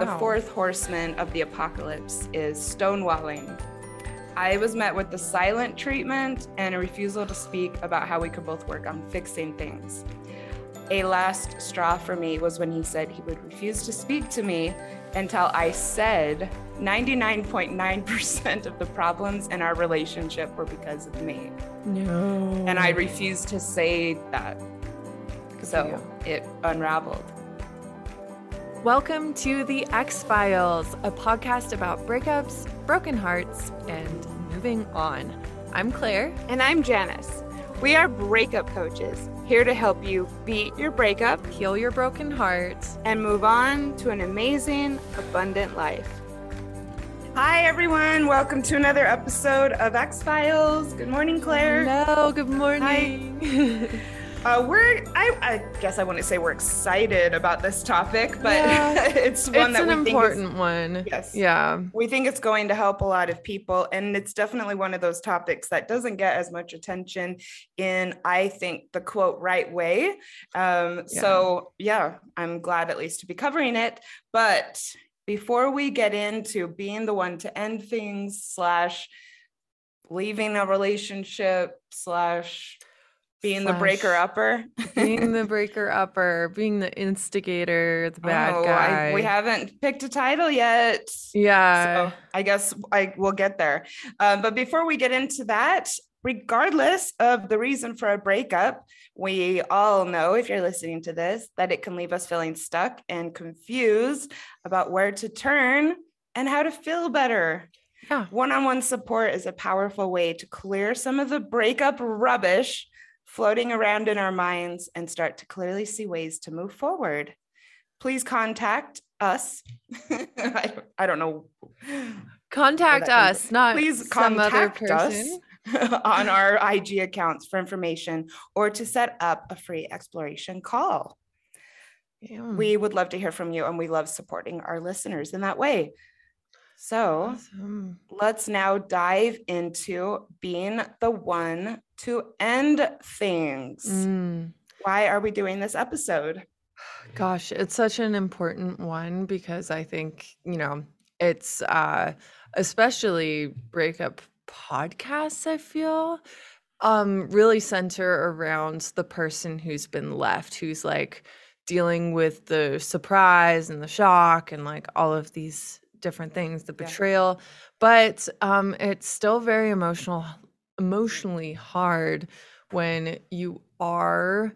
The fourth horseman of the apocalypse is stonewalling. I was met with the silent treatment and a refusal to speak about how we could both work on fixing things. A last straw for me was when he said he would refuse to speak to me until I said 99.9% of the problems in our relationship were because of me. No. And I refused to say that. So it unraveled. Welcome to the Ex-Philes, a podcast about breakups, broken hearts, and moving on. I'm Clair. And I'm Janice. We are breakup coaches, here to help you beat your breakup, Heal your broken heart. and move on to an amazing, abundant life. Hi, everyone. Welcome to another episode of Ex-Philes. Good morning, Clair. Hello, good morning. Uh, we're, I, I guess I want to say we're excited about this topic, but Yeah. it's one it's that an we important think one. yes, Yeah. we think it's going to help a lot of people, and it's definitely one of those topics that doesn't get as much attention in, I think, the quote right way. Um, So yeah, I'm glad at least to be covering it. But before we get into being the one to end things slash leaving a relationship slash being the breaker upper. being the breaker upper, being the instigator, the bad Oh, guy. I, we haven't picked a title yet. yeah. So I guess I will get there. Um, but before we get into that, regardless of the reason for a breakup, we all know if you're listening to this that it can leave us feeling stuck and confused about where to turn and how to feel better. Yeah. One on one support is a powerful way to clear some of the breakup rubbish floating around in our minds and start to clearly see ways to move forward. Please contact us. I, I don't know. Contact us, not Please some other contact person. us on our IG accounts for information or to set up a free exploration call. Yeah. We would love to hear from you and we love supporting our listeners in that way. So Awesome. let's now dive into being the one to end things. Mm. Why are we doing this episode? Gosh, it's such an important one because I think, you know, it's uh especially breakup podcasts, I feel, um, really center around the person who's been left, who's like dealing with the surprise and the shock and like all of these different things, the Yeah. betrayal. But um it's still very emotional emotionally hard when you are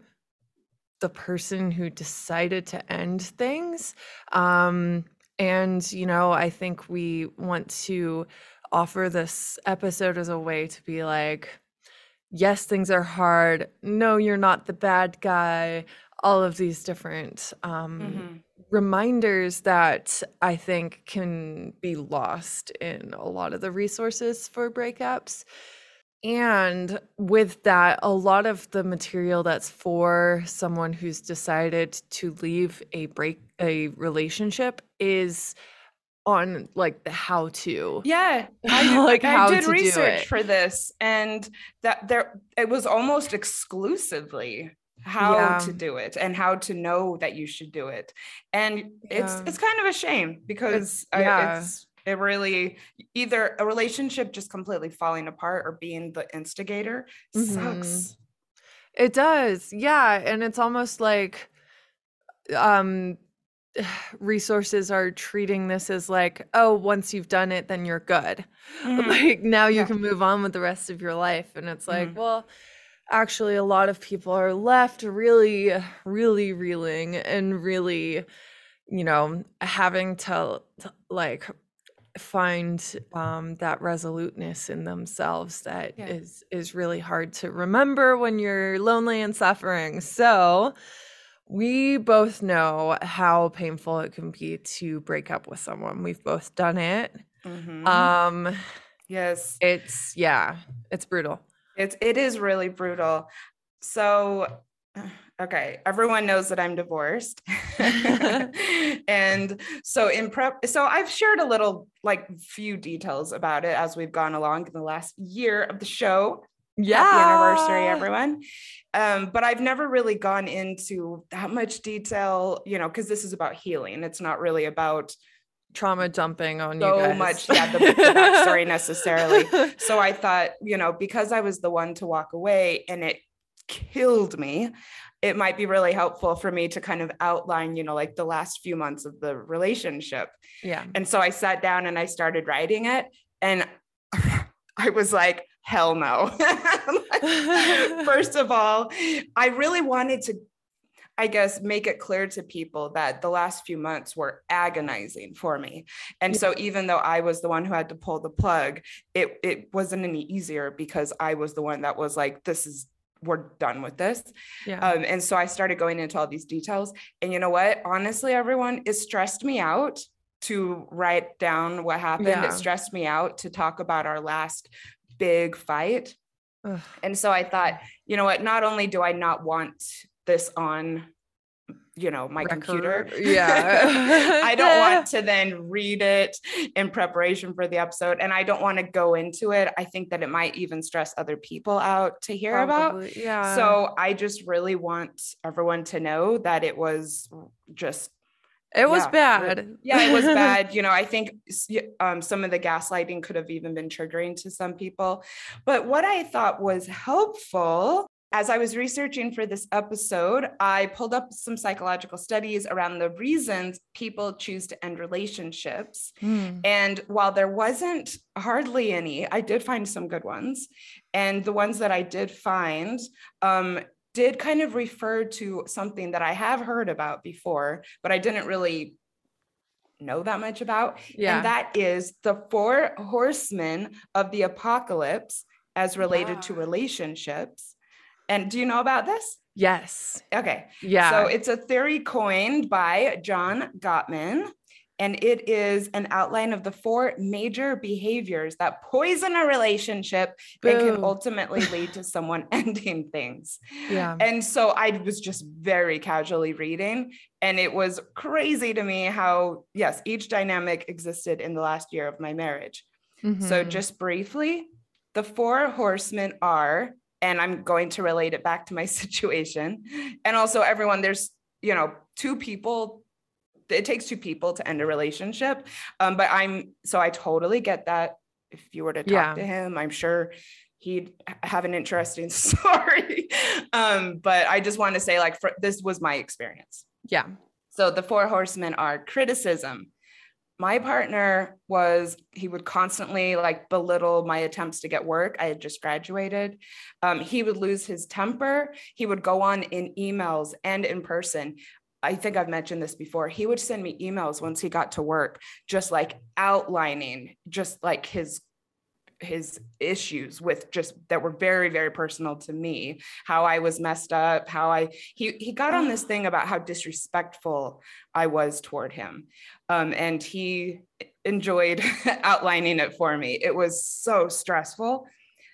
the person who decided to end things. Um, and, you know, I think we want to offer this episode as a way to be like, yes, things are hard. No, you're not the bad guy. All of these different um, Mhm. Reminders that I think can be lost in a lot of the resources for breakups. And with that, a lot of the material that's for someone who's decided to leave a break a relationship is on like the how to. Yeah, I did, Like I did to do research for this, and that there it was almost exclusively how Yeah. to do it and how to know that you should do it, and it's Yeah. it's kind of a shame because I- yeah. it's it really either a relationship just completely falling apart or being the instigator sucks. It does. Yeah, and it's almost like um resources are treating this as like, oh, once you've done it, then you're good. Mhm. Like now you Yeah. can move on with the rest of your life. And it's like, Mhm. well, actually, a lot of people are left really, really reeling and really, you know, having to, to, like find um that resoluteness in themselves that is Yeah. is really hard to remember when you're lonely and suffering. So we both know how painful it can be to break up with someone. We've both done it. Mhm. Um yes, it's yeah, it's brutal. It's it is really brutal. So okay, everyone knows that I'm divorced. and so in prep so I've shared a little like few details about it as we've gone along in the last year of the show. Yeah. Happy anniversary, everyone. Um, but I've never really gone into that much detail, you know, because this is about healing. It's not really about trauma dumping on so you guys. much, yeah, the, the backstory necessarily. So I thought, you know, because I was the one to walk away and it killed me, it might be really helpful for me to kind of outline, you know, like the last few months of the relationship. Yeah. And so I sat down and I started writing it. And I was like, hell no. First of all, I really wanted to, I guess, make it clear to people that the last few months were agonizing for me. And so even though I was the one who had to pull the plug, it, it wasn't any easier because I was the one that was like, this is we're done with this. Yeah. Um, and so I started going into all these details. And you know what? Honestly, everyone, it stressed me out to write down what happened. Yeah. It stressed me out to talk about our last big fight. Ugh. And so I thought, you know what? Not only do I not want this on you know my computer Yeah. i don't want to then read it in preparation for the episode and i don't want to go into it i think that it might even stress other people out to hear about Yeah. so i just really want everyone to know that it was just it was yeah, bad. yeah it was bad you know i think um, some of the gaslighting could have even been triggering to some people but what i thought was helpful as I was researching for this episode, I pulled up some psychological studies around the reasons people choose to end relationships. Hmm. And while there wasn't hardly any, I did find some good ones. And the ones that I did find um, did kind of refer to something that I have heard about before, but I didn't really know that much about. Yeah. And that is the four horsemen of the apocalypse as related to relationships. And do you know about this? yes. Okay. Yeah. So it's a theory coined by John Gottman, and it is an outline of the four major behaviors that poison a relationship and can ultimately lead to someone ending things. yeah. And so I was just very casually reading, and it was crazy to me how, yes, each dynamic existed in the last year of my marriage. So, Mhm. just briefly, the four horsemen are, and I'm going to relate it back to my situation. And also, everyone, there's, you know, two people. It takes two people to end a relationship. Um, but I'm, so I totally get that. If you were to talk Yeah. to him, I'm sure he'd have an interesting story. um, but I just want to say, like, for, this was my experience. yeah. So the four horsemen are criticism. My partner was, he would constantly like belittle my attempts to get work. I had just graduated. Um, he would lose his temper. He would go on in emails and in person. I think I've mentioned this before. He would send me emails once he got to work, just like outlining just like his his issues with just that were very very personal to me how i was messed up how i he he got on this thing about how disrespectful i was toward him um, and he enjoyed outlining it for me it was so stressful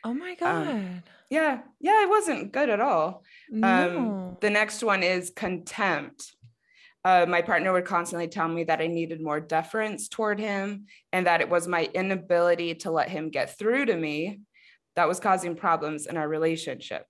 Oh my god. Um, yeah yeah it wasn't good at all no. um, the next one is contempt. Uh, my partner would constantly tell me that I needed more deference toward him and that it was my inability to let him get through to me that was causing problems in our relationship.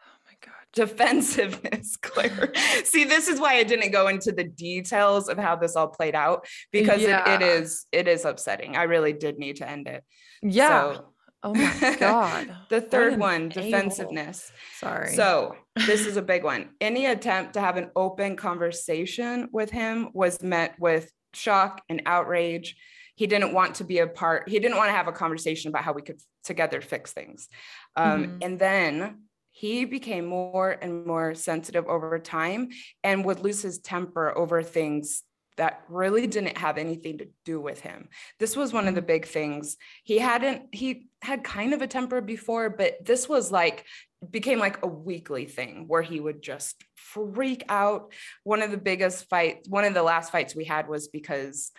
oh my god. Defensiveness, Clair. See, this is why I didn't go into the details of how this all played out because it, it Yeah. is it is upsetting. I really did need to end it. Yeah. So- oh my god. the third one, defensiveness. Sorry. So this is a big one. Any attempt to have an open conversation with him was met with shock and outrage. He didn't want to be a part, he didn't want to have a conversation about how we could together fix things. Um, Mhm. And then he became more and more sensitive over time and would lose his temper over things that really didn't have anything to do with him. This was one of the big things. He hadn't, he had kind of a temper before, but this was like, became like a weekly thing where he would just freak out. One of the biggest fights, one of the last fights we had was because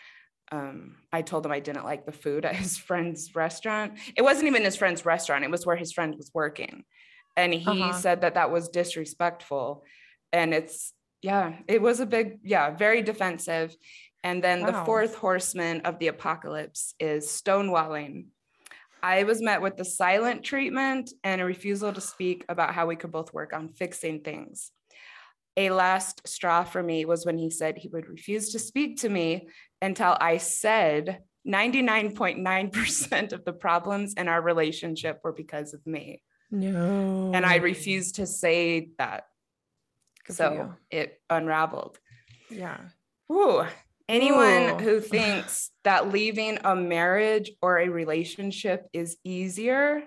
um, I told him I didn't like the food at his friend's restaurant. It wasn't even his friend's restaurant, it was where his friend was working. And he Uh-huh. said that that was disrespectful. And it's, yeah, it was a big, yeah, very defensive. And then the fourth horseman of the apocalypse is stonewalling. I was met with the silent treatment and a refusal to speak about how we could both work on fixing things. A last straw for me was when he said he would refuse to speak to me until I said 99.9% of the problems in our relationship were because of me. No. And I refused to say that. Good so it unraveled. Yeah. Ooh. Anyone Ooh. who thinks that leaving a marriage or a relationship is easier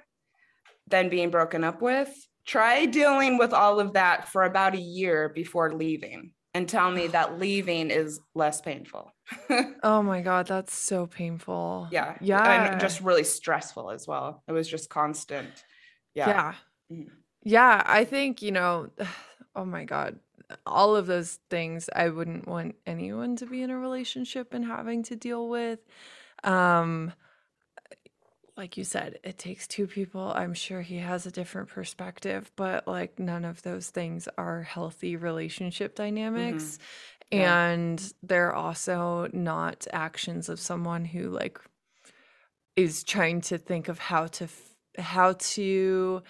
than being broken up with, try dealing with all of that for about a year before leaving and tell me that leaving is less painful. Oh my god, that's so painful. yeah. Yeah. And just really stressful as well. It was just constant. Yeah. Yeah. Mhm. Yeah, I think, you know, oh my God, all of those things I wouldn't want anyone to be in a relationship and having to deal with. Um, like you said, it takes two people. I'm sure he has a different perspective, but like none of those things are healthy relationship dynamics. Yeah. And they're also not actions of someone who like is trying to think of how to f- how to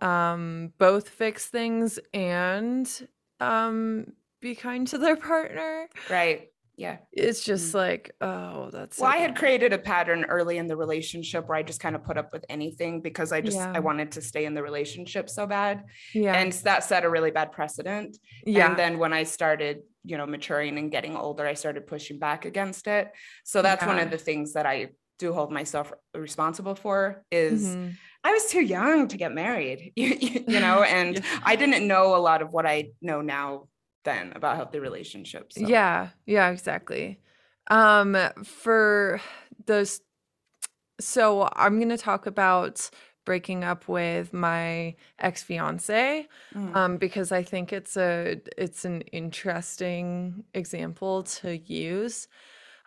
um both fix things and um be kind to their partner. Right. Yeah. It's just like, oh, that's so Well, I had created a pattern early in the relationship where I just kind of put up with anything because I just Yeah. I wanted to stay in the relationship so bad. yeah. And that set a really bad precedent. yeah. And then when I started, you know, maturing and getting older, I started pushing back against it. So that's one of the things that I do hold myself responsible for is Mhm. I was too young to get married, you, you- know, and Yeah. I didn't know a lot of what I know now then about healthy relationships. so. Yeah, yeah, exactly. Um, for those, so I'm gonna talk about breaking up with my ex-fiance, Mm. um, because I think it's a it's an interesting example to use.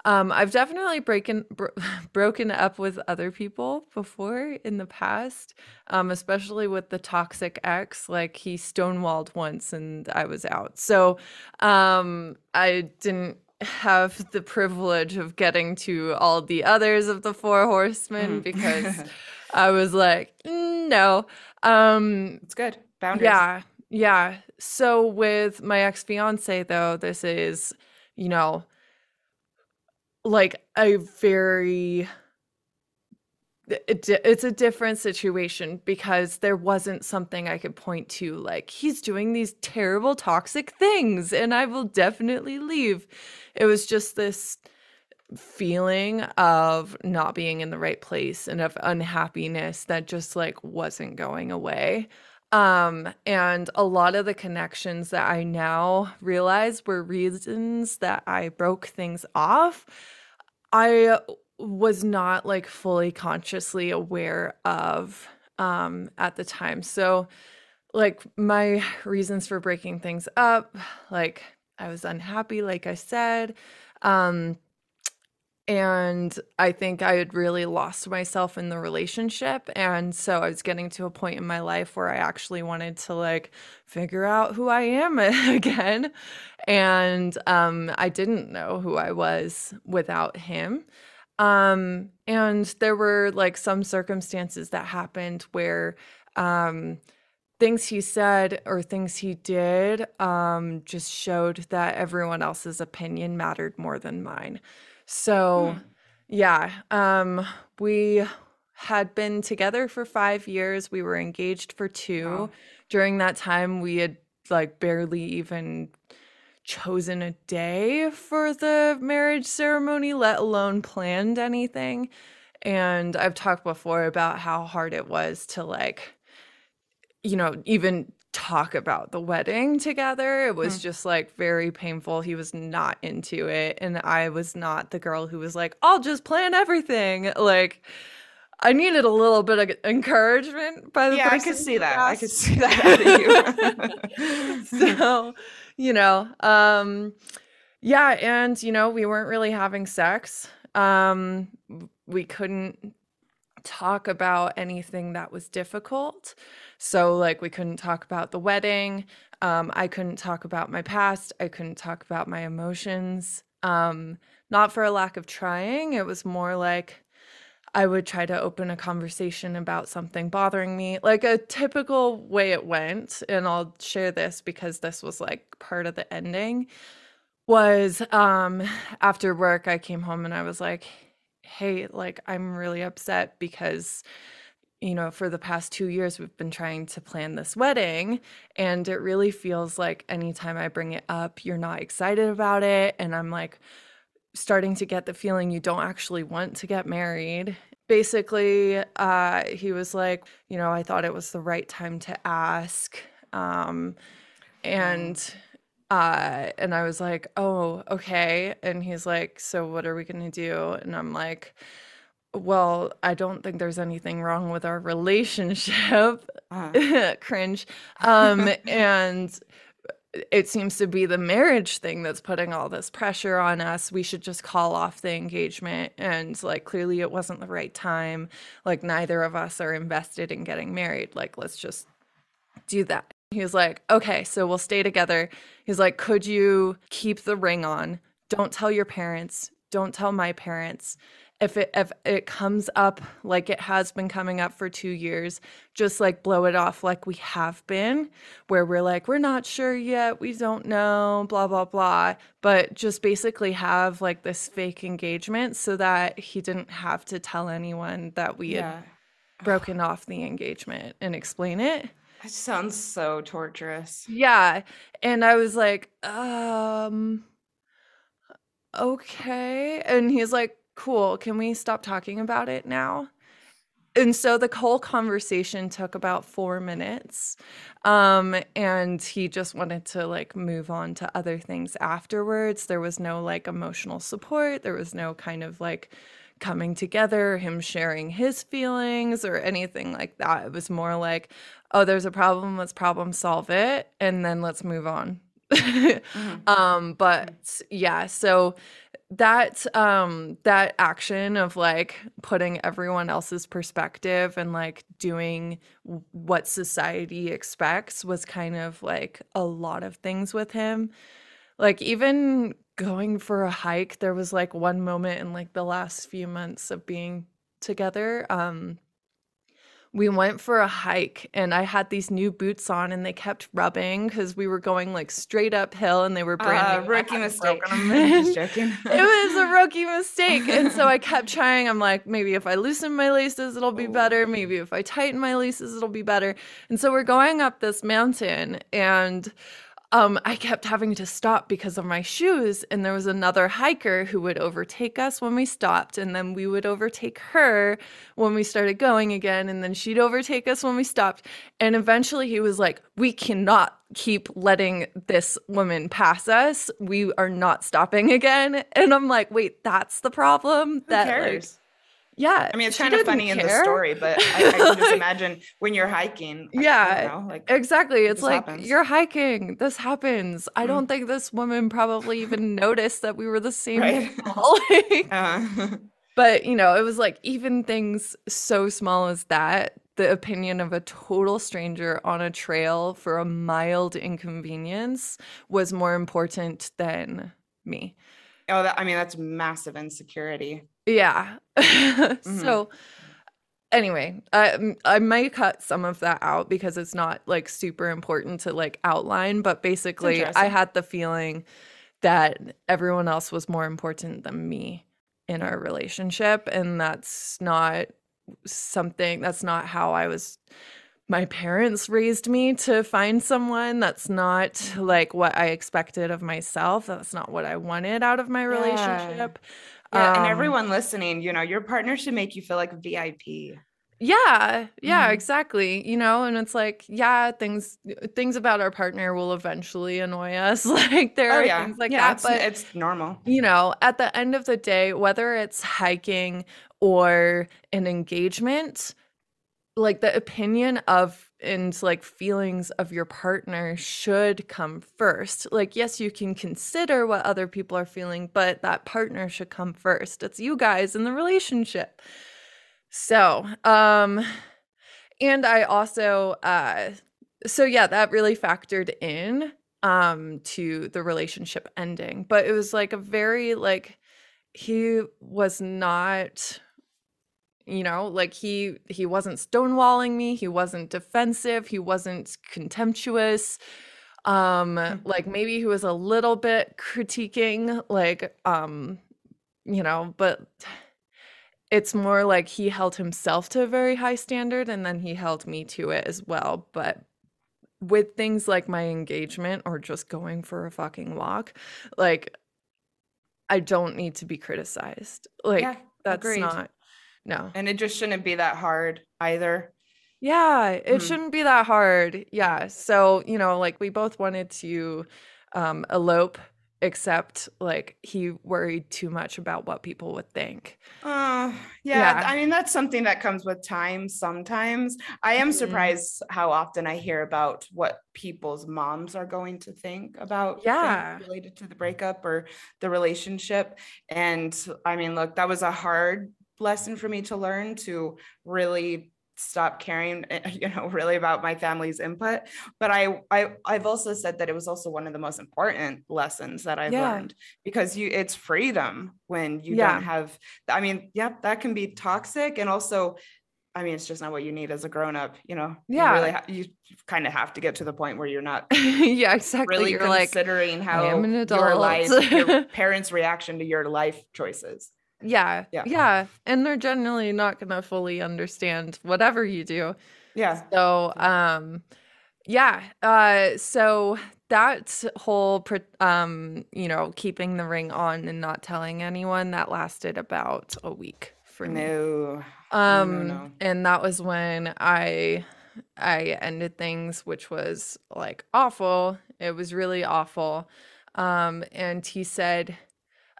Um, I've definitely breaking bro- broken up with other people before in the past, um, especially with the toxic ex. Like he stonewalled once, and I was out. So um, I didn't have the privilege of getting to all the others of the four horsemen Mhm. because I was like, "Mm, no. Um, it's good. Boundaries. yeah, yeah. So with my ex fiance, though, this is, you know, like a very it it's a different situation because there wasn't something I could point to like he's doing these terrible toxic things and I will definitely leave. It was just this feeling of not being in the right place and of unhappiness that just like wasn't going away. Um and a lot of the connections that I now realize were reasons that I broke things off. I was not like fully consciously aware of um at the time. So like my reasons for breaking things up, like I was unhappy like I said. Um and I think I had really lost myself in the relationship. And so I was getting to a point in my life where I actually wanted to like figure out who I am again. And um, I didn't know who I was without him. Um, and there were like some circumstances that happened where um, things he said or things he did um, just showed that everyone else's opinion mattered more than mine. So, Hmm. yeah, um, we had been together for five years. We were engaged for two. Wow. During that time, we had like barely even chosen a day for the marriage ceremony, let alone planned anything. And I've talked before about how hard it was to like, you know, even talk about the wedding together. It was Hmm. just like very painful. He was not into it. And I was not the girl who was like, I'll just plan everything. Like, I needed a little bit of encouragement by the Yeah, I could see that. I could see that out of you. so, you know, um, yeah, and you know, we weren't really having sex. Um, we couldn't talk about anything that was difficult. So, like, we couldn't talk about the wedding. Um, I couldn't talk about my past. I couldn't talk about my emotions. Um, not for a lack of trying. It was more like I would try to open a conversation about something bothering me, like a typical way it went. And I'll share this because this was like part of the ending. Was um after work, I came home and I was like, hey, like I'm really upset because you know, for the past two years, we've been trying to plan this wedding. And it really feels like anytime I bring it up, you're not excited about it. And I'm like, starting to get the feeling you don't actually want to get married. Basically, uh, he was like, you know, I thought it was the right time to ask. Um, and uh, and I was like, oh, okay. And he's like, so what are we going to do? And I'm like, well, I don't think there's anything wrong with our relationship. Uh-huh. Cringe. Um, and it seems to be the marriage thing that's putting all this pressure on us. We should just call off the engagement. And like, clearly, it wasn't the right time. Like, neither of us are invested in getting married. Like, let's just do that. He was like, okay, so we'll stay together. He's like, could you keep the ring on? Don't tell your parents. Don't tell my parents if it if it comes up like it has been coming up for 2 years just like blow it off like we have been where we're like we're not sure yet we don't know blah blah blah but just basically have like this fake engagement so that he didn't have to tell anyone that we yeah. had broken off the engagement and explain it it sounds so torturous yeah and i was like um okay and he's like cool, can we stop talking about it now? And so the whole conversation took about four minutes. Um, and he just wanted to like move on to other things afterwards. There was no like emotional support, there was no kind of like coming together, him sharing his feelings or anything like that. It was more like, oh, there's a problem, let's problem solve it, and then let's move on. mm-hmm. um, but yeah, so that um that action of like putting everyone else's perspective and like doing what society expects was kind of like a lot of things with him like even going for a hike there was like one moment in like the last few months of being together um we went for a hike and I had these new boots on and they kept rubbing because we were going like straight uphill and they were brand uh, new. Rookie mistake. Just joking. it was a rookie mistake. And so I kept trying. I'm like, maybe if I loosen my laces, it'll be better. Maybe if I tighten my laces, it'll be better. And so we're going up this mountain and um, I kept having to stop because of my shoes. And there was another hiker who would overtake us when we stopped. And then we would overtake her when we started going again. And then she'd overtake us when we stopped. And eventually he was like, We cannot keep letting this woman pass us. We are not stopping again. And I'm like, Wait, that's the problem? Who that cares? like yeah. I mean, it's kind of funny care. in the story, but I, I can just imagine when you're hiking. Yeah. Know, like exactly. It's like happens. you're hiking. This happens. I mm. don't think this woman probably even noticed that we were the same right. uh. But, you know, it was like even things so small as that, the opinion of a total stranger on a trail for a mild inconvenience was more important than me. Oh, that, I mean, that's massive insecurity. Yeah. mm-hmm. So anyway, I I might cut some of that out because it's not like super important to like outline, but basically I had the feeling that everyone else was more important than me in our relationship and that's not something that's not how I was my parents raised me to find someone that's not mm-hmm. like what I expected of myself. That's not what I wanted out of my relationship. Yeah. Yeah, um, and everyone listening, you know, your partner should make you feel like VIP. Yeah, yeah, mm-hmm. exactly. You know, and it's like, yeah, things things about our partner will eventually annoy us. like there oh, are yeah. things like yeah, that, it's, but it's normal. You know, at the end of the day, whether it's hiking or an engagement, like the opinion of and like feelings of your partner should come first. Like, yes, you can consider what other people are feeling, but that partner should come first. It's you guys in the relationship. So, um, and I also, uh, so yeah, that really factored in um to the relationship ending but it was like a very like he was not you know like he he wasn't stonewalling me he wasn't defensive he wasn't contemptuous um Mm. like maybe he was a little bit critiquing like um you know but it's more like he held himself to a very high standard and then he held me to it as well but with things like my engagement or just going for a fucking walk like i don't need to be criticized like Yeah, that's agreed. not no And it just shouldn't be that hard either. yeah, it Mhm. shouldn't be that hard. Yeah. So, you know, like we both wanted to um elope, except like he worried too much about what people would think. Uh, yeah, Yeah. I mean that's something that comes with time sometimes. I am Mhm. surprised how often I hear about what people's moms are going to think about Yeah. related to the breakup or the relationship. And I mean, look, that was a hard lesson for me to learn to really stop caring you know really about my family's input but I, I i've also said that it was also one of the most important lessons that i've Yeah. learned because you it's freedom when you Yeah. don't have i mean yeah that can be toxic and also i mean it's just not what you need as a grown-up you know Yeah. you really ha- you kind of have to get to the point where you're not yeah, exactly. really You're like, considering how am an your adult." life your parents reaction to your life choices yeah, Yeah. yeah. And they're generally not gonna fully understand whatever you do. yeah So, um, yeah. Uh, so that whole, pr- um, you know, keeping the ring on and not telling anyone that lasted about a week for me. no Um, no. and that was when I, I ended things, which was like awful. It was really awful. Um, and he said,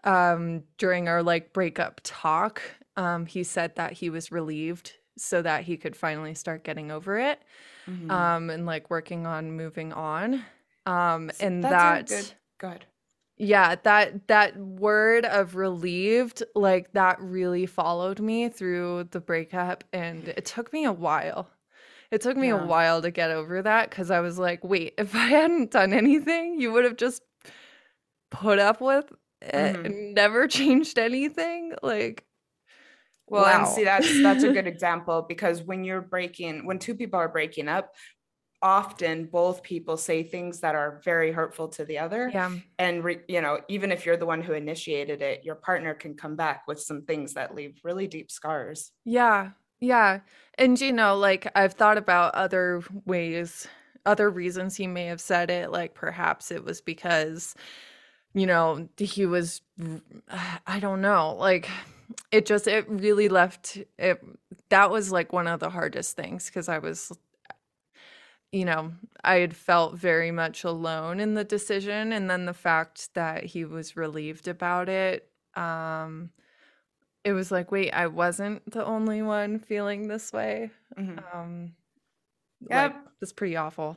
um, during our like breakup talk, um, he said that he was relieved so that he could finally start getting over it Mhm. um and like working on moving on um So and that's that good good yeah that that word of relieved like that really followed me through the breakup and it took me a while it took me Yeah. a while to get over that because i was like wait if i hadn't done anything you would have just put up with it Mhm. never changed anything like Well, and see that's that's a good example because when you're breaking when two people are breaking up, often both people say things that are very hurtful to the other yeah and re, you know, even if you're the one who initiated it, your partner can come back with some things that leave really deep scars. Yeah, yeah. And you know, like I've thought about other ways, other reasons he may have said it. Like perhaps it was because, you know, he was, I don't know, like it just, it really left it. That was like one of the hardest things because I was, you know, I had felt very much alone in the decision. And then the fact that he was relieved about it, um, it was like, wait, I wasn't the only one feeling this way. Mhm. Um, Yep. like, it's pretty awful.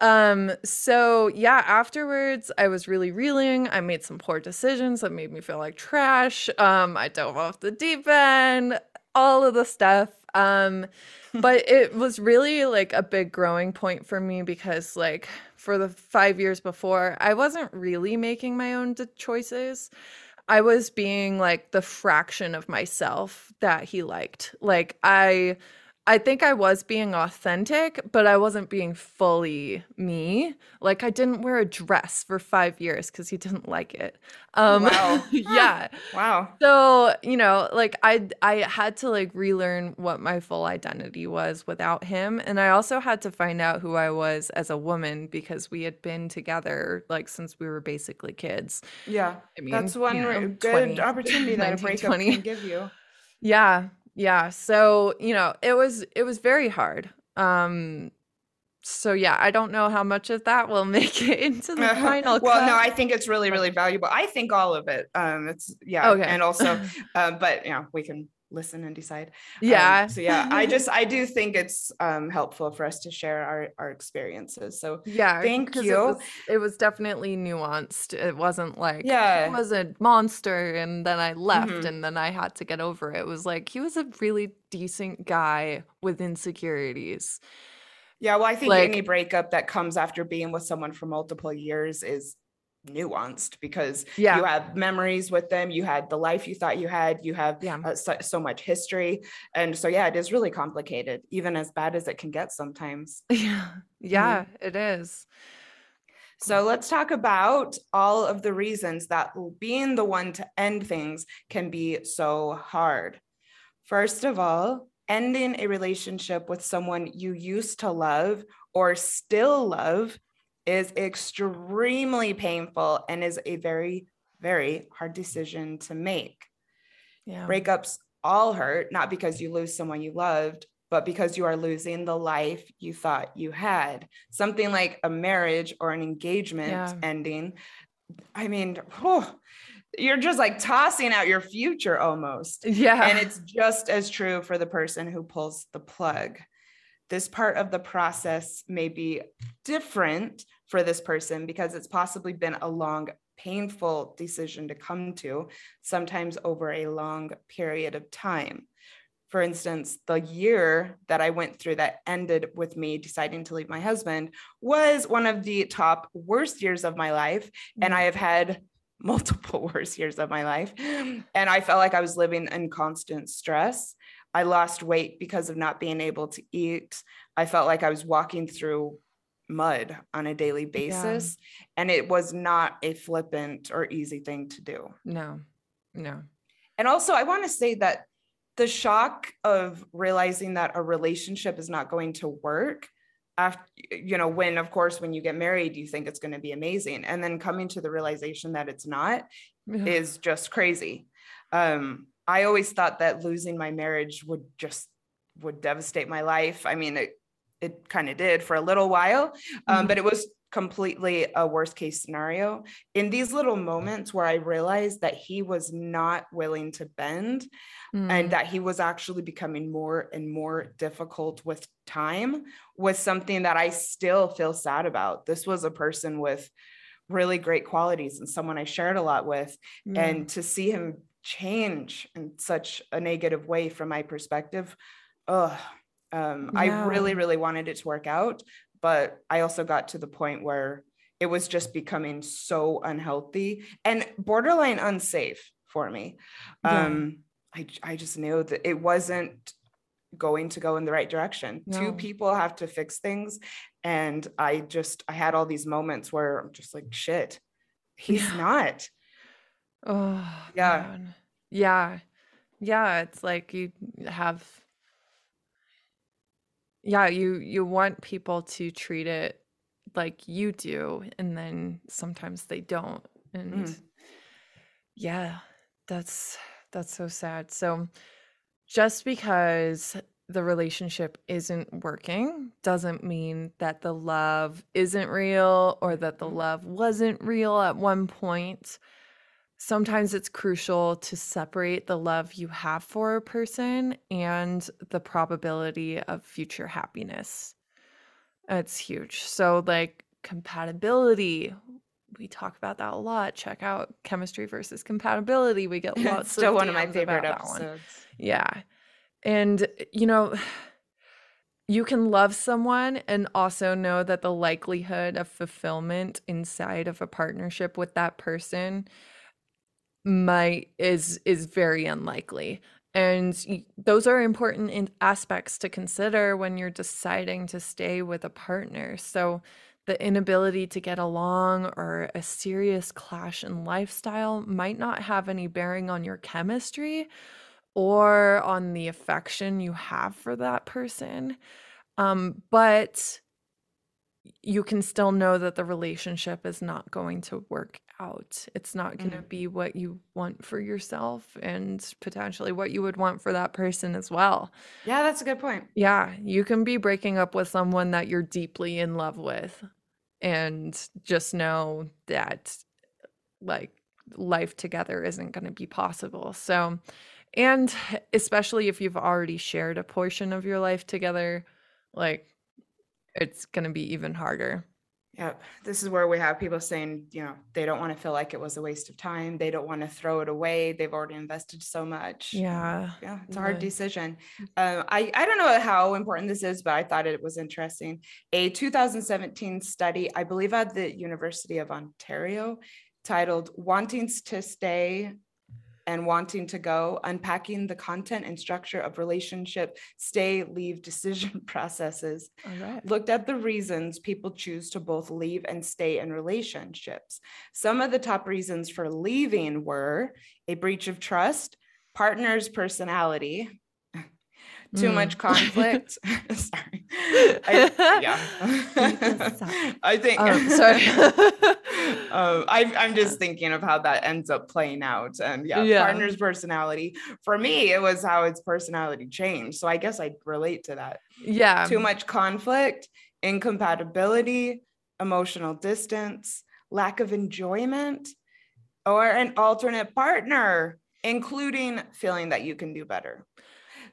Um, so yeah, afterwards, I was really reeling. I made some poor decisions that made me feel like trash. Um, I dove off the deep end, all of the stuff. Um, but it was really like a big growing point for me because, like, for the five years before, I wasn't really making my own choices. I was being like the fraction of myself that he liked. Like I I think I was being authentic, but I wasn't being fully me. Like I didn't wear a dress for 5 years cuz he didn't like it. Um Wow. yeah. Wow. So, you know, like I I had to like relearn what my full identity was without him and I also had to find out who I was as a woman because we had been together like since we were basically kids. Yeah. I mean, That's one you know, good 20, opportunity that a 19, breakup 20. can give you. Yeah. Yeah. So, you know, it was it was very hard. Um so yeah, I don't know how much of that will make it into the final well, no. I think it's really, really valuable. I think all of it. Um, it's yeah, Okay. and also, um, but you know, we can listen and decide. Um, yeah. so yeah, I just I do think it's um helpful for us to share our our experiences. So yeah. thank you. It was, it was definitely nuanced. It wasn't like Yeah. he was a monster and then I left Mhm. and then I had to get over it. It was like he was a really decent guy with insecurities. yeah, well, I think Like- any breakup that comes after being with someone for multiple years is nuanced because Yeah. you have memories with them you had the life you thought you had you have Yeah. uh, so, so much history and so yeah it is really complicated even as bad as it can get sometimes Yeah. Yeah, it is. so let's talk about all of the reasons that being the one to end things can be so hard first of all ending a relationship with someone you used to love or still love is extremely painful and is a very, very hard decision to make. Yeah. Breakups all hurt, not because you lose someone you loved, but because you are losing the life you thought you had. Something like a marriage or an engagement Yeah. ending. I mean, whew, you're just like tossing out your future almost. Yeah. And it's just as true for the person who pulls the plug. This part of the process may be different for this person because it's possibly been a long, painful decision to come to, sometimes over a long period of time. For instance, the year that I went through that ended with me deciding to leave my husband was one of the top worst years of my life. And I have had multiple worst years of my life. And I felt like I was living in constant stress. I lost weight because of not being able to eat. I felt like I was walking through mud on a daily basis. And it was not a flippant or easy thing to do. no. No. And also, I want to say that the shock of realizing that a relationship is not going to work after you know when of course when you get married you think it's going to be amazing and then coming to the realization that it's not Yeah. is just crazy um i always thought that losing my marriage would just would devastate my life i mean it it kind of did for a little while um, Mhm. but it was completely a worst case scenario in these little moments where i realized that he was not willing to bend Mm. and that he was actually becoming more and more difficult with time was something that I still feel sad about. This was a person with really great qualities and someone I shared a lot with. Yeah. And to see him change in such a negative way from my perspective, oh, um, I really, really wanted it to work out. But I also got to the point where it was just becoming so unhealthy and borderline unsafe for me. Yeah. Um, I, I just knew that it wasn't going to go in the right direction. No. Two people have to fix things. And I just, I had all these moments where I'm just like, shit, he's Yeah. not. Oh, Yeah. man. Yeah. Yeah, it's like you have Yeah, you you want people to treat it like you do and then sometimes they don't. And Mm. yeah, that's that's so sad. So just because the relationship isn't working doesn't mean that the love isn't real or that the Mhm. love wasn't real at one point. Sometimes it's crucial to separate the love you have for a person and the probability of future happiness. It's huge. So, like compatibility, we talk about that a lot. Check out chemistry versus compatibility. We get It's lots still of one of my favorite episodes. Yeah. And, you know, you can love someone and also know that the likelihood of fulfillment inside of a partnership with that person might is is very unlikely. And those are important aspects to consider when you're deciding to stay with a partner. So the inability to get along or a serious clash in lifestyle might not have any bearing on your chemistry or on the affection you have for that person. Um, but you can still know that the relationship is not going to work out. It's not going to Mhm. be what you want for yourself and potentially what you would want for that person as well. Yeah, that's a good point. Yeah, you can be breaking up with someone that you're deeply in love with and just know that like life together isn't going to be possible. So, and especially if you've already shared a portion of your life together, like it's going to be even harder. Yep. This is where we have people saying, you know, they don't want to feel like it was a waste of time. They don't want to throw it away. They've already invested so much. Yeah. Yeah. It's a hard decision. Um, I, I don't know how important this is, but I thought it was interesting. A 2017 study, I believe at the University of Ontario, titled Wanting to Stay and wanting to go, unpacking the content and structure of relationship, stay, leave decision processes. Looked at the reasons people choose to both leave and stay in relationships. Some of the top reasons for leaving were a breach of trust, partner's personality, too mm. much conflict. sorry. I, yeah. I think. Um, sorry. um, I, I'm just thinking of how that ends up playing out. And yeah, yeah, partner's personality. For me, it was how its personality changed. So I guess I relate to that. Yeah. Too much conflict, incompatibility, emotional distance, lack of enjoyment, or an alternate partner, including feeling that you can do better.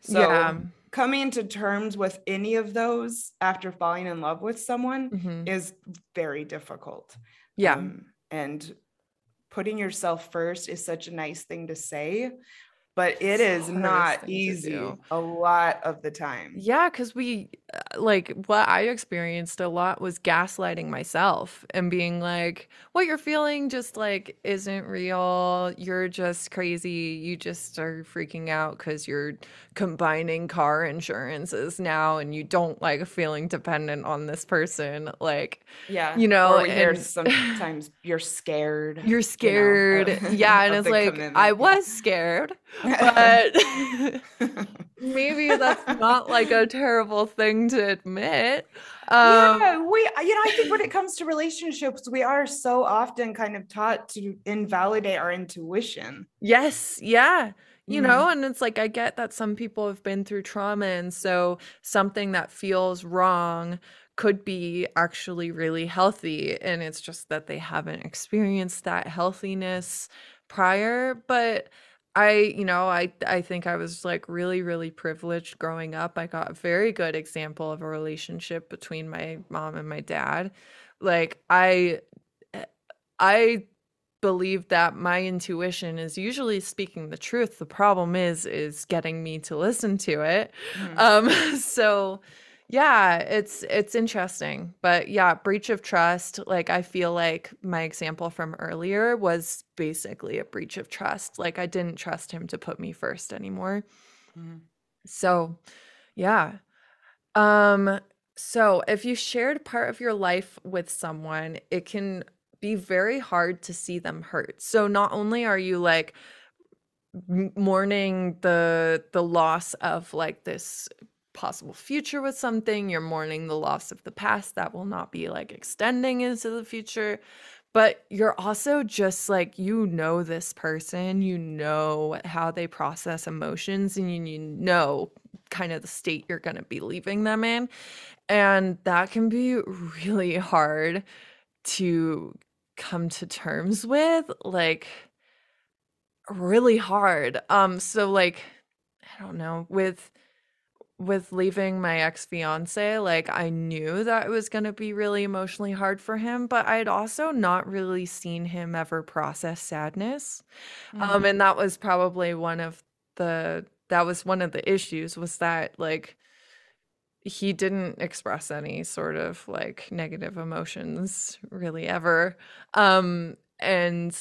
So yeah. coming to terms with any of those after falling in love with someone mm-hmm. is very difficult. Yeah. Um, and putting yourself first is such a nice thing to say, but it is not easy a lot of the time. Yeah, because we Uh, like what I experienced a lot was gaslighting myself and being like, what you're feeling just like isn't real. You're just crazy. You just are freaking out because you're combining car insurances now and you don't like feeling dependent on this person. Like, yeah, you know, and, sometimes you're scared. You're scared. You know, yeah. And it's like, I was scared but maybe that's not like a terrible thing to admit. Um, yeah, we, you know, I think when it comes to relationships, we are so often kind of taught to invalidate our intuition. Yes. Yeah. You mm-hmm. know, and it's like, I get that some people have been through trauma. And so something that feels wrong could be actually really healthy. And it's just that they haven't experienced that healthiness prior. But, I, you know, I I think I was like really really privileged growing up. I got a very good example of a relationship between my mom and my dad. Like I eh, I believe that my intuition is usually speaking the truth. The problem is is getting me to listen to it. Mm-hmm. Um so yeah, it's it's interesting. But yeah, breach of trust, like I feel like my example from earlier was basically a breach of trust. Like I didn't trust him to put me first anymore. Mm-hmm. So, yeah. Um so if you shared part of your life with someone, it can be very hard to see them hurt. So not only are you like mourning the the loss of like this possible future with something, you're mourning the loss of the past that will not be like extending into the future. But you're also just like, you know, this person, you know how they process emotions, and you, you know kind of the state you're going to be leaving them in. And that can be really hard to come to terms with. Like, really hard. Um, so like, I don't know, with with leaving my ex fiance, like I knew that it was going to be really emotionally hard for him, but I'd also not really seen him ever process sadness. Mm-hmm. Um, and that was probably one of the that was one of the issues was that like he didn't express any sort of like negative emotions really ever. Um, and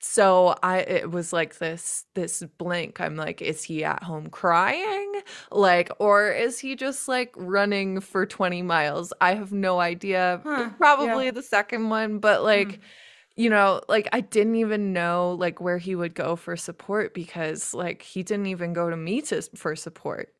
so i it was like this this blank i'm like is he at home crying like or is he just like running for 20 miles i have no idea huh, probably yeah. the second one but like mm. you know like i didn't even know like where he would go for support because like he didn't even go to me to for support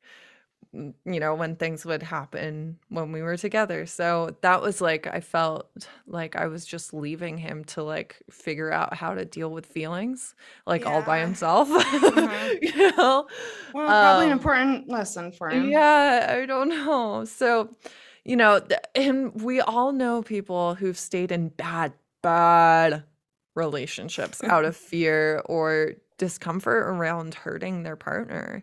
you know, when things would happen when we were together. So that was like, I felt like I was just leaving him to like figure out how to deal with feelings, like yeah. all by himself. Mm-hmm. you know? Well, probably um, an important lesson for him. Yeah, I don't know. So, you know, and we all know people who've stayed in bad, bad relationships out of fear or discomfort around hurting their partner.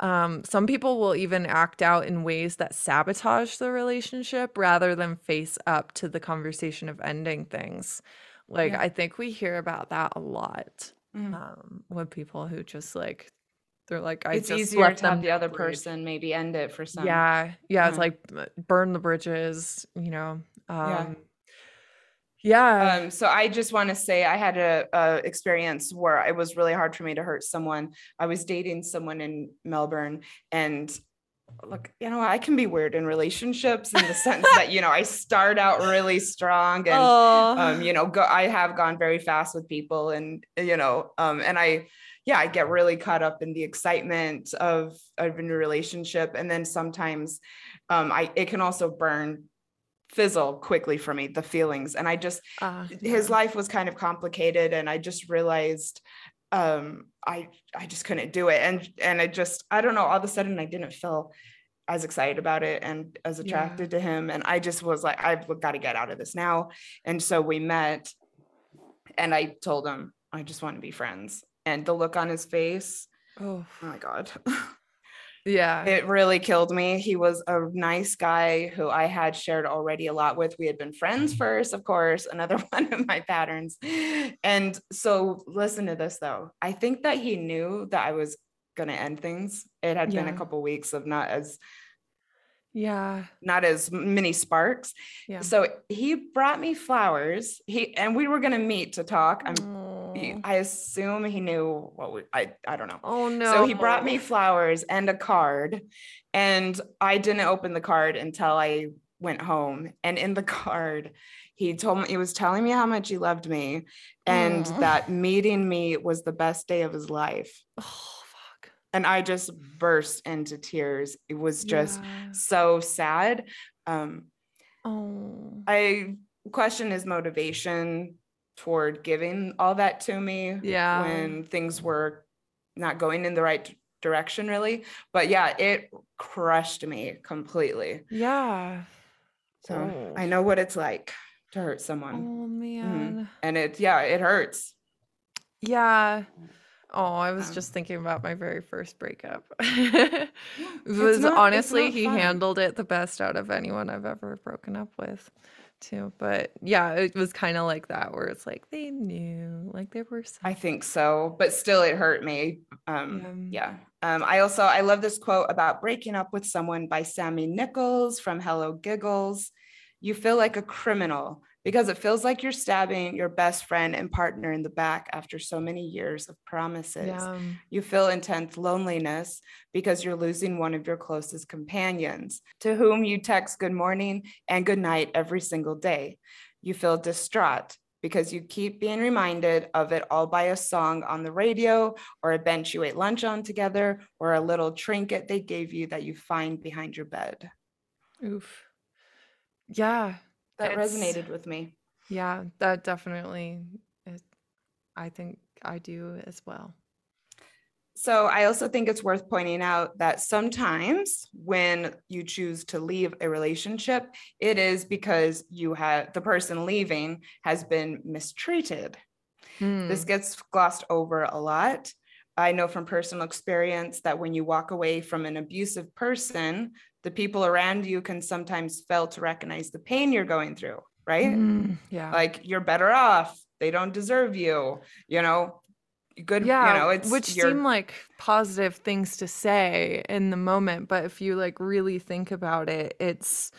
Um, some people will even act out in ways that sabotage the relationship rather than face up to the conversation of ending things. Like, Yeah. I think we hear about that a lot Mm. um, with people who just like, they're like, I it's just easier to have the other person maybe end it for some. Yeah, yeah, it's like burn the bridges, you know. Um, yeah. Um, so I just want to say I had a, a experience where it was really hard for me to hurt someone. I was dating someone in Melbourne and look, you know, I can be weird in relationships in the sense that, you know, I start out really strong and oh, um, you know, go I have gone very fast with people and you know, um, and I yeah, I get really caught up in the excitement of of a new relationship. And then sometimes um I it can also burn fizzle quickly for me, the feelings. And I just uh, his life was kind of complicated and I just realized um I I just couldn't do it. And and I just I don't know, all of a sudden I didn't feel as excited about it and as Yeah. attracted to him. And I just was like, I've got to get out of this now. And so we met and I told him, I just want to be friends. And the look on his face, Oh, oh my God, yeah. it really killed me. He was a nice guy who I had shared already a lot with. We had been friends mm-hmm. first, of course, another one of my patterns. And so, listen to this though. I think that he knew that I was going to end things. It had been a couple weeks of not as yeah. not as many sparks. Yeah. So he brought me flowers. He and we were gonna meet to talk. I'm he- I assume he knew what we, I I don't know. Oh no. So he brought me flowers and a card, and I didn't open the card until I went home. And in the card, he told me he was telling me how much he loved me, and Aw. that meeting me was the best day of his life. Oh fuck. And I just burst into tears. It was just Yeah. so sad. Um, Oh. I question his motivation toward giving all that to me Yeah. when things were not going in the right direction, really. But yeah, it crushed me completely. Yeah. So Oh. I know what it's like to hurt someone. Oh man. And it, yeah, it hurts. Yeah. Oh, I was Um, just thinking about my very first breakup. it was not- honestly he handled it the best out of anyone I've ever broken up with, too. But yeah, it was kind of like that where it's like they knew, like they were. I think so, but still it hurt me. Um, Yeah. yeah. Um, I also I love this quote about breaking up with someone by Sammy Nichols from Hello Giggles. You feel like a criminal because it feels like you're stabbing your best friend and partner in the back after so many years of promises. Yeah. You feel intense loneliness because you're losing one of your closest companions to whom you text good morning and good night every single day. You feel distraught because you keep being reminded of it all by a song on the radio or a bench you ate lunch on together or a little trinket they gave you that you find behind your bed. Oof. Yeah. That It's- resonated with me. Yeah. That definitely. Is, I think I do as well. So I also think it's worth pointing out that sometimes when you choose to leave a relationship, it is because you have the person leaving has been mistreated. This Mm, gets glossed over a lot. I know from personal experience that when you walk away from an abusive person, the people around you can sometimes fail to recognize the pain you're going through, right? mm, yeah. Like you're better off. They don't deserve you, you know. Good, yeah you know, it's which you're- seem like positive things to say in the moment but if you like really think about it it's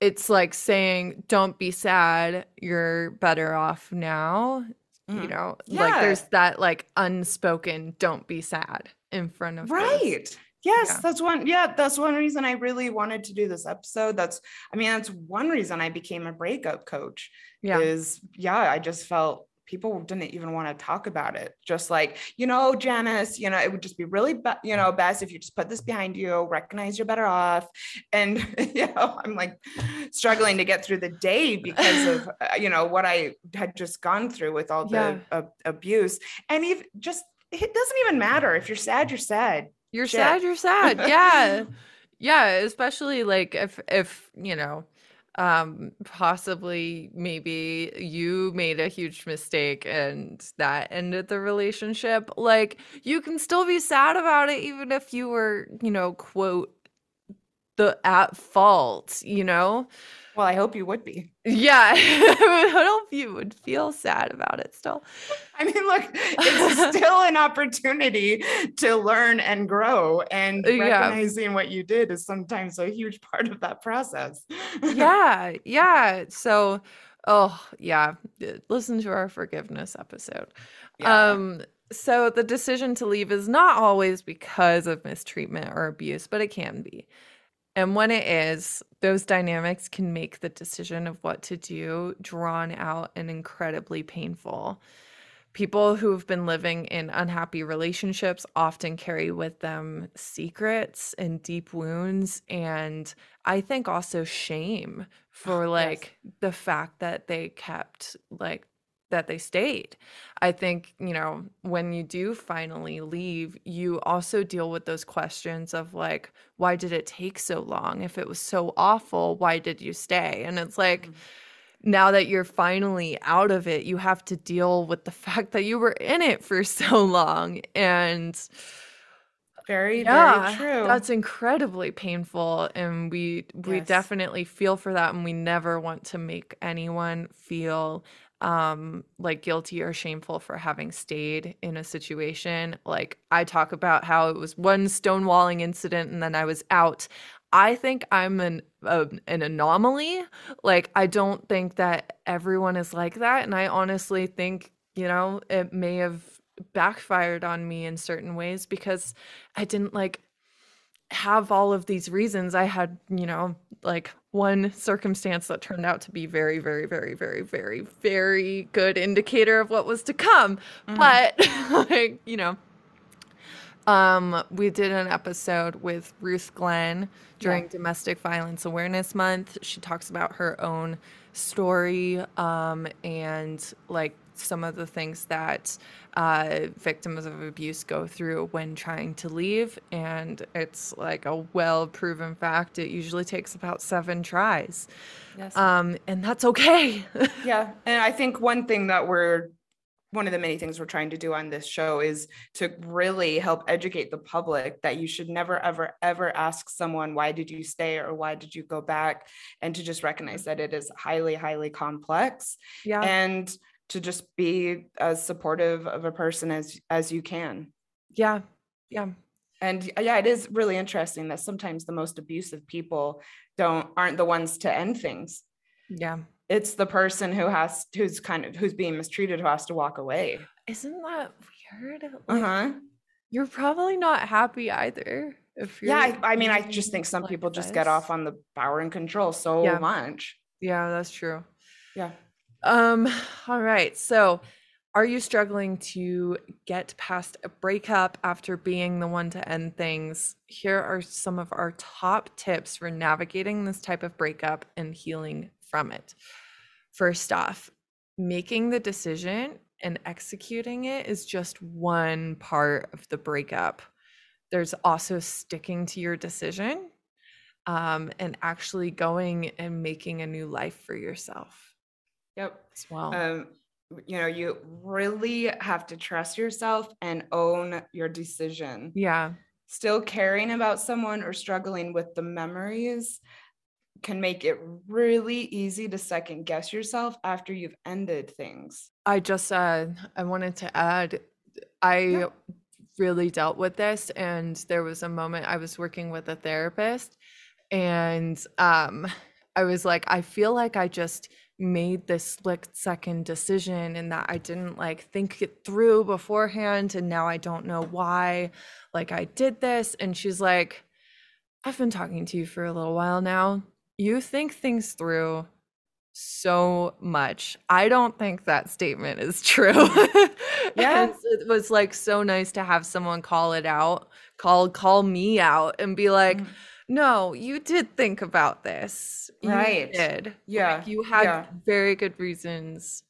it's like saying don't be sad you're better off now you Mhm. know like there's that like unspoken don't be sad in front of those. right yes Yeah. that's one yeah that's one reason i really wanted to do this episode that's i mean that's one reason i became a breakup coach yeah is yeah i just felt people didn't even want to talk about it. Just like you know janice you know it would just be really be- you know best if you just put this behind you recognize you're better off. And you know i'm like struggling to get through the day because of uh, you know what i had just gone through with all the Yeah. uh, abuse. And even just it doesn't even matter. If you're sad you're sad. You're shit. sad you're sad. Yeah. Yeah especially like if if you know um possibly maybe you made a huge mistake and that ended the relationship. Like you can still be sad about it even if you were you know quote the at fault you know well, I hope you would be. Yeah, I hope you would feel sad about it still. I mean, look, it's still an opportunity to learn and grow, and recognizing yeah. what you did is sometimes a huge part of that process. yeah, yeah. So, oh, yeah, listen to our forgiveness episode. Yeah. Um, so the decision to leave is not always because of mistreatment or abuse, but it can be. And when it is, those dynamics can make the decision of what to do drawn out and incredibly painful. People who have been living in unhappy relationships often carry with them secrets and deep wounds, and I think also shame for ah, like yes. the fact that they kept like that they stayed. I think, you know, when you do finally leave, you also deal with those questions of like, why did it take so long? If it was so awful, why did you stay? And it's like, mm-hmm. now that you're finally out of it, you have to deal with the fact that you were in it for so long. And very, yeah, very true. That's incredibly painful. And we we yes. definitely feel for that. And we never want to make anyone feel um like guilty or shameful for having stayed in a situation. Like i talk about how it was one stonewalling incident and then i was out. I think i'm an uh, an anomaly. Like i don't think that everyone is like that and i honestly think you know it may have backfired on me in certain ways because i didn't like have all of these reasons. I had you know like one circumstance that turned out to be very very very very very very good indicator of what was to come mm-hmm. but like you know um we did an episode with ruth glenn during yeah. domestic violence awareness month she talks about her own story um and like some of the things that uh, victims of abuse go through when trying to leave. And it's like a well proven fact. It usually takes about seven tries. Yes. Um, and that's okay. yeah. And I think one thing that we're one of the many things we're trying to do on this show is to really help educate the public that you should never ever ever ask someone why did you stay or why did you go back and to just recognize that it is highly highly complex yeah and to just be as supportive of a person as as you can. Yeah yeah. And yeah it is really interesting that sometimes the most abusive people don't aren't the ones to end things. Yeah. It's the person who has who's kind of who's being mistreated who has to walk away. Isn't that weird? Like, uh-huh. you're probably not happy either if you're yeah I, I, mean i just think some like people this. just get off on the power and control so yeah. much. Yeah that's true. Yeah um, all right. So, are you struggling to get past a breakup after being the one to end things? Here are some of our top tips for navigating this type of breakup and healing from it. First off, making the decision and executing it is just one part of the breakup. There's also sticking to your decision um, and actually going and making a new life for yourself. Yep. Well. Um, you know, you really have to trust yourself and own your decision. Yeah. Still caring about someone or struggling with the memories can make it really easy to second guess yourself after you've ended things. I just uh I wanted to add I yeah. really dealt with this and there was a moment I was working with a therapist and um I was like I feel like I just made this split second decision and that I didn't like think it through beforehand and now I don't know why like I did this and she's like I've been talking to you for a little while now you think things through so much. I don't think that statement is true. yeah. it was like so nice to have someone call it out, call call me out and be like, mm no, you did think about this. You right. did. Yeah. Like you had yeah. very good reasons.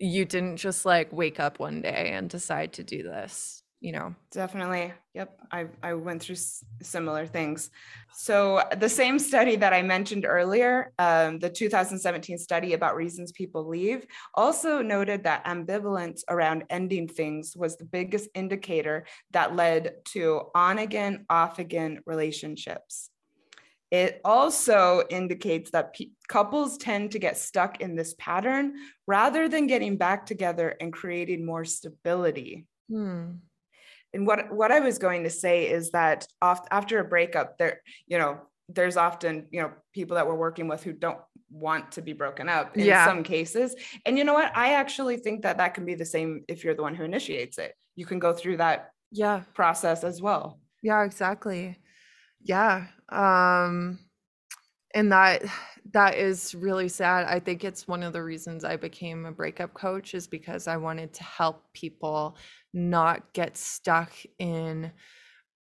You didn't just like wake up one day and decide to do this. You know. Definitely. Yep. I, I went through s- similar things. So, the same study that I mentioned earlier, um, the 2017 study about reasons people leave, also noted that ambivalence around ending things was the biggest indicator that led to on again, off again relationships. It also indicates that pe- couples tend to get stuck in this pattern rather than getting back together and creating more stability. Hmm. And what what I was going to say is that off, after a breakup, there you know there's often you know people that we're working with who don't want to be broken up in Yeah. some cases. And you know what? I actually think that that can be the same if you're the one who initiates it. You can go through that Yeah. process as well. Yeah, exactly. Yeah. Um and that that is really sad. I think it's one of the reasons I became a breakup coach is because I wanted to help people not get stuck in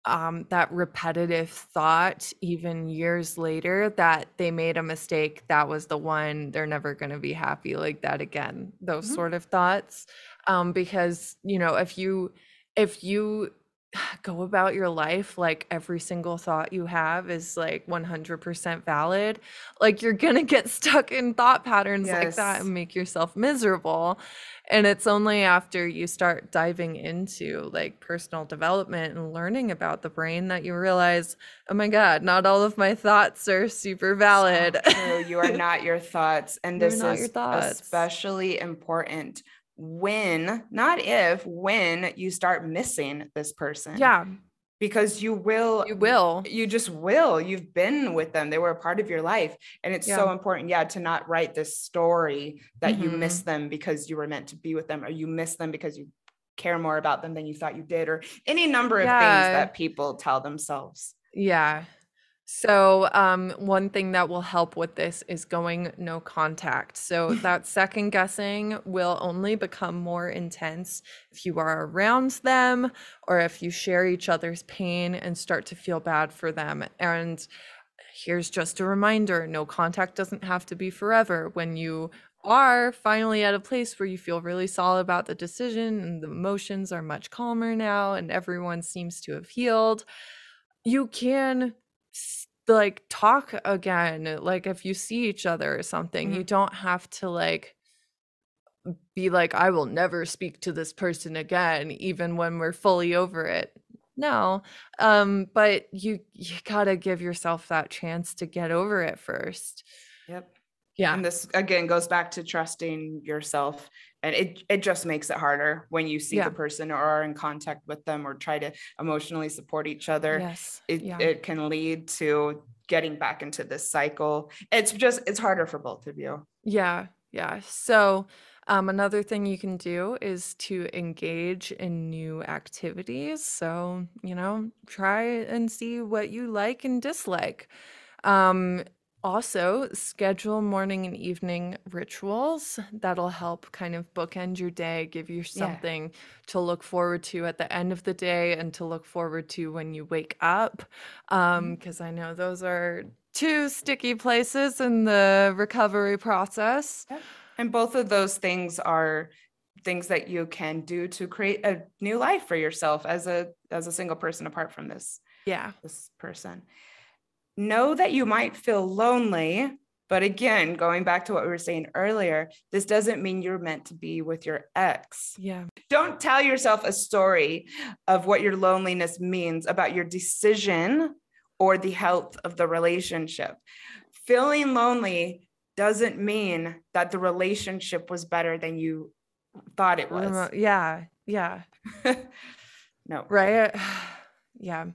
um, that repetitive thought, even years later, that they made a mistake. That was the one. They're never going to be happy like that again. Those Mhm. sort of thoughts, um, because you know, if you if you go about your life like every single thought you have is like 100% valid, like you're gonna get stuck in thought patterns like that and make yourself miserable. And it's only after you start diving into like personal development and learning about the brain that you realize, oh my God, not all of my thoughts are super valid. So. You are not your thoughts. And this is especially important when, not if, when you start missing this person. yeah, Because you will you will. you just will you've been with them they were a part of your life and it's so important yeah to not write this story that you Mhm. miss them because you were meant to be with them or you miss them because you care more about them than you thought you did or any number of Yeah. things that people tell themselves Yeah. So, um, one thing that will help with this is going no contact. So, that second guessing will only become more intense if you are around them or if you share each other's pain and start to feel bad for them. And here's just a reminder no contact doesn't have to be forever. When you are finally at a place where you feel really solid about the decision and the emotions are much calmer now and everyone seems to have healed you can like talk again like if you see each other or something you don't have to like be like i will never speak to this person again even when we're fully over it. No um but you you got to give yourself that chance to get over it first. Yep yeah and this again goes back to trusting yourself and it it just makes it harder when you see Yeah. the person or are in contact with them or try to emotionally support each other yes it, yeah it can lead to getting back into this cycle it's just it's harder for both of you Yeah, yeah. So, um, another thing you can do is to engage in new activities. So, you know, try and see what you like and dislike. Um, also, schedule morning and evening rituals that'll help kind of bookend your day, give you Yeah. something to look forward to at the end of the day and to look forward to when you wake up. Um, because I know those are two sticky places in the recovery process. and both of those things are things that you can do to create a new life for yourself as a as a single person apart from this Yeah. this person know that you might feel lonely but again going back to what we were saying earlier this doesn't mean you're meant to be with your ex Yeah. don't tell yourself a story of what your loneliness means about your decision or the health of the relationship. Feeling lonely doesn't mean that the relationship was better than you thought it was. Yeah. Yeah. no. Right. yeah.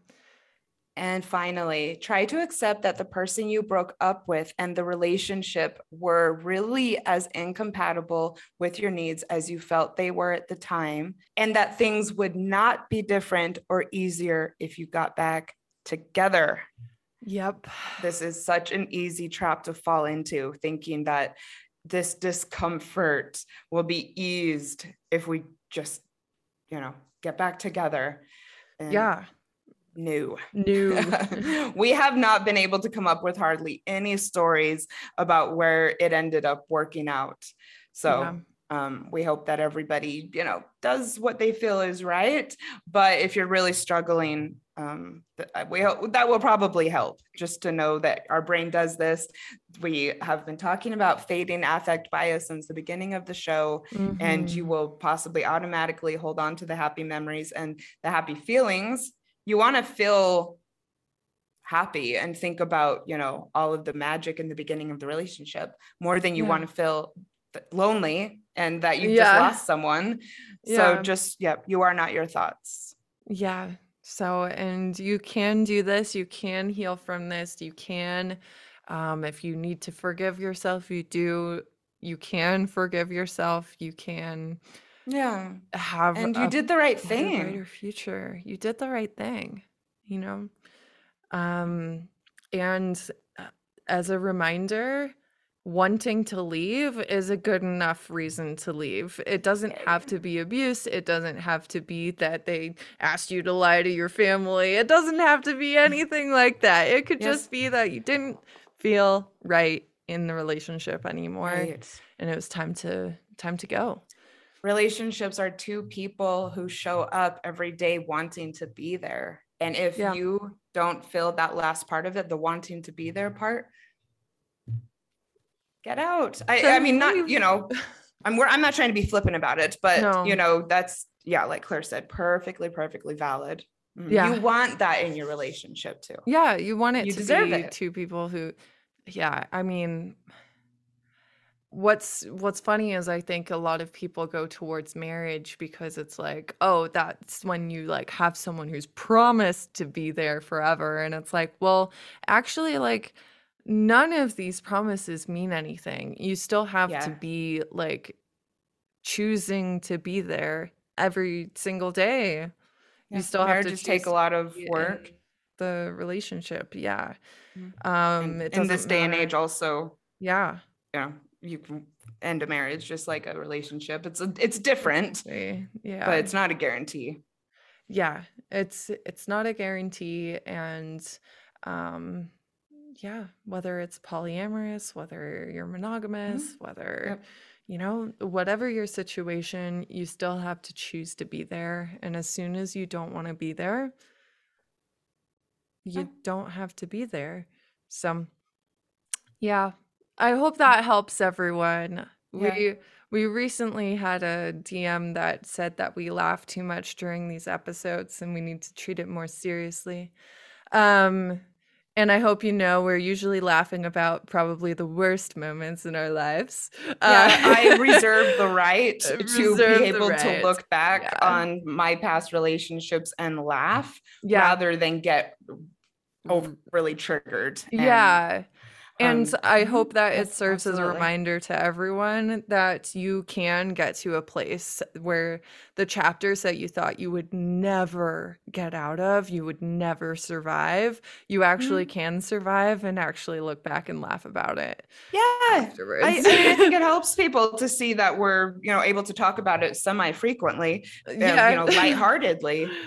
And finally, try to accept that the person you broke up with and the relationship were really as incompatible with your needs as you felt they were at the time, and that things would not be different or easier if you got back together. Yep. This is such an easy trap to fall into, thinking that this discomfort will be eased if we just, you know, get back together. And Yeah. No. New. we have not been able to come up with hardly any stories about where it ended up working out. So Yeah. Um, we hope that everybody, you know, does what they feel is right. But if you're really struggling, um, uh, we hope that will probably help just to know that our brain does this. We have been talking about fading affect bias since the beginning of the show, mm-hmm. and you will possibly automatically hold on to the happy memories and the happy feelings. You want to feel happy and think about you know all of the magic in the beginning of the relationship more than you yeah. want to feel lonely and that you yeah. just lost someone. Yeah. so just yeah you are not your thoughts. Yeah. So and you can do this. You can heal from this. You can um if you need to forgive yourself you do. You can forgive yourself. You can yeah have and you did the right thing brighter future you did the right thing you know um, and uh, as a reminder, wanting to leave is a good enough reason to leave. It doesn't have to be abuse. It doesn't have to be that they asked you to lie to your family. It doesn't have to be anything like that. It could yes. just be that you didn't feel right in the relationship anymore right. and it was time to time to go. Relationships are two people who show up every day wanting to be there. And if yeah. you don't feel that last part of it, the wanting to be there part, get out. I, I mean, not, you know, I'm I'm not trying to be flippant about it, but no. you know, that's yeah, like Clair said, perfectly, perfectly valid. Mm, yeah. You want that in your relationship too. Yeah, you want it you to be it. two people who yeah, I mean what's what's funny is i think a lot of people go towards marriage because it's like oh that's when you like have someone who's promised to be there forever and it's like well actually like none of these promises mean anything you still have yeah. to be like choosing to be there every single day yeah. you still have to take a lot of work the relationship yeah mm-hmm. um in this day matter. and age also yeah yeah you can end a marriage just like a relationship. It's a, it's different. Yeah. But it's not a guarantee. Yeah. It's it's not a guarantee and um yeah, whether it's polyamorous, whether you're monogamous, mm-hmm. whether yep. you know, whatever your situation, you still have to choose to be there. And as soon as you don't want to be there, you oh. don't have to be there. So yeah, I hope that helps everyone. Yeah. We we recently had a DM that said that we laugh too much during these episodes and we need to treat it more seriously. Um and I hope you know we're usually laughing about probably the worst moments in our lives. Yeah, uh, I reserve the right to be able right. to look back yeah. on my past relationships and laugh yeah. rather than get overly triggered. Yeah. And um, I hope that it serves absolutely. as a reminder to everyone that you can get to a place where the chapters that you thought you would never get out of, you would never survive, you actually mm-hmm. can survive and actually look back and laugh about it. Yeah. Afterwards. I, I, mean, I think it helps people to see that we're, you know, able to talk about it semi frequently, yeah. you know, lightheartedly.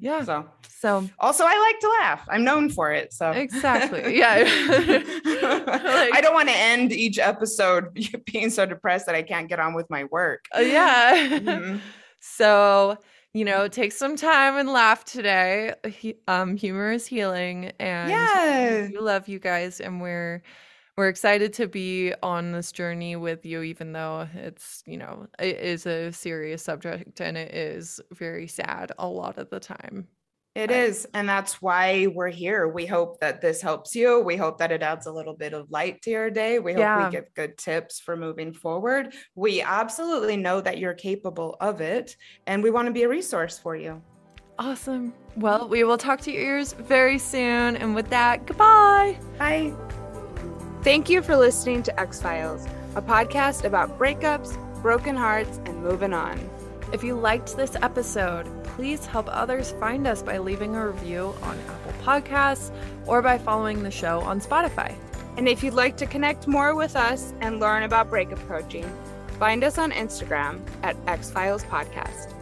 Yeah. So so also I like to laugh. I'm known for it. So exactly. Yeah. like, I don't want to end each episode being so depressed that I can't get on with my work. Uh, yeah. Mm-hmm. So, you know, take some time and laugh today. Um, humor is healing and yeah. we love you guys and we're we're excited to be on this journey with you, even though it's, you know, it is a serious subject and it is very sad a lot of the time. It is, And that's why we're here. We hope that this helps you. We hope that it adds a little bit of light to your day. We hope yeah. we give good tips for moving forward. We absolutely know that you're capable of it, and we want to be a resource for you. Awesome. Well, we will talk to your ears very soon. And with that, goodbye. Bye. Thank you for listening to Ex-Philes, a podcast about breakups, broken hearts, and moving on. If you liked this episode, please help others find us by leaving a review on Apple Podcasts or by following the show on Spotify. And if you'd like to connect more with us and learn about breakup coaching, find us on Instagram at Ex-Philes Podcast.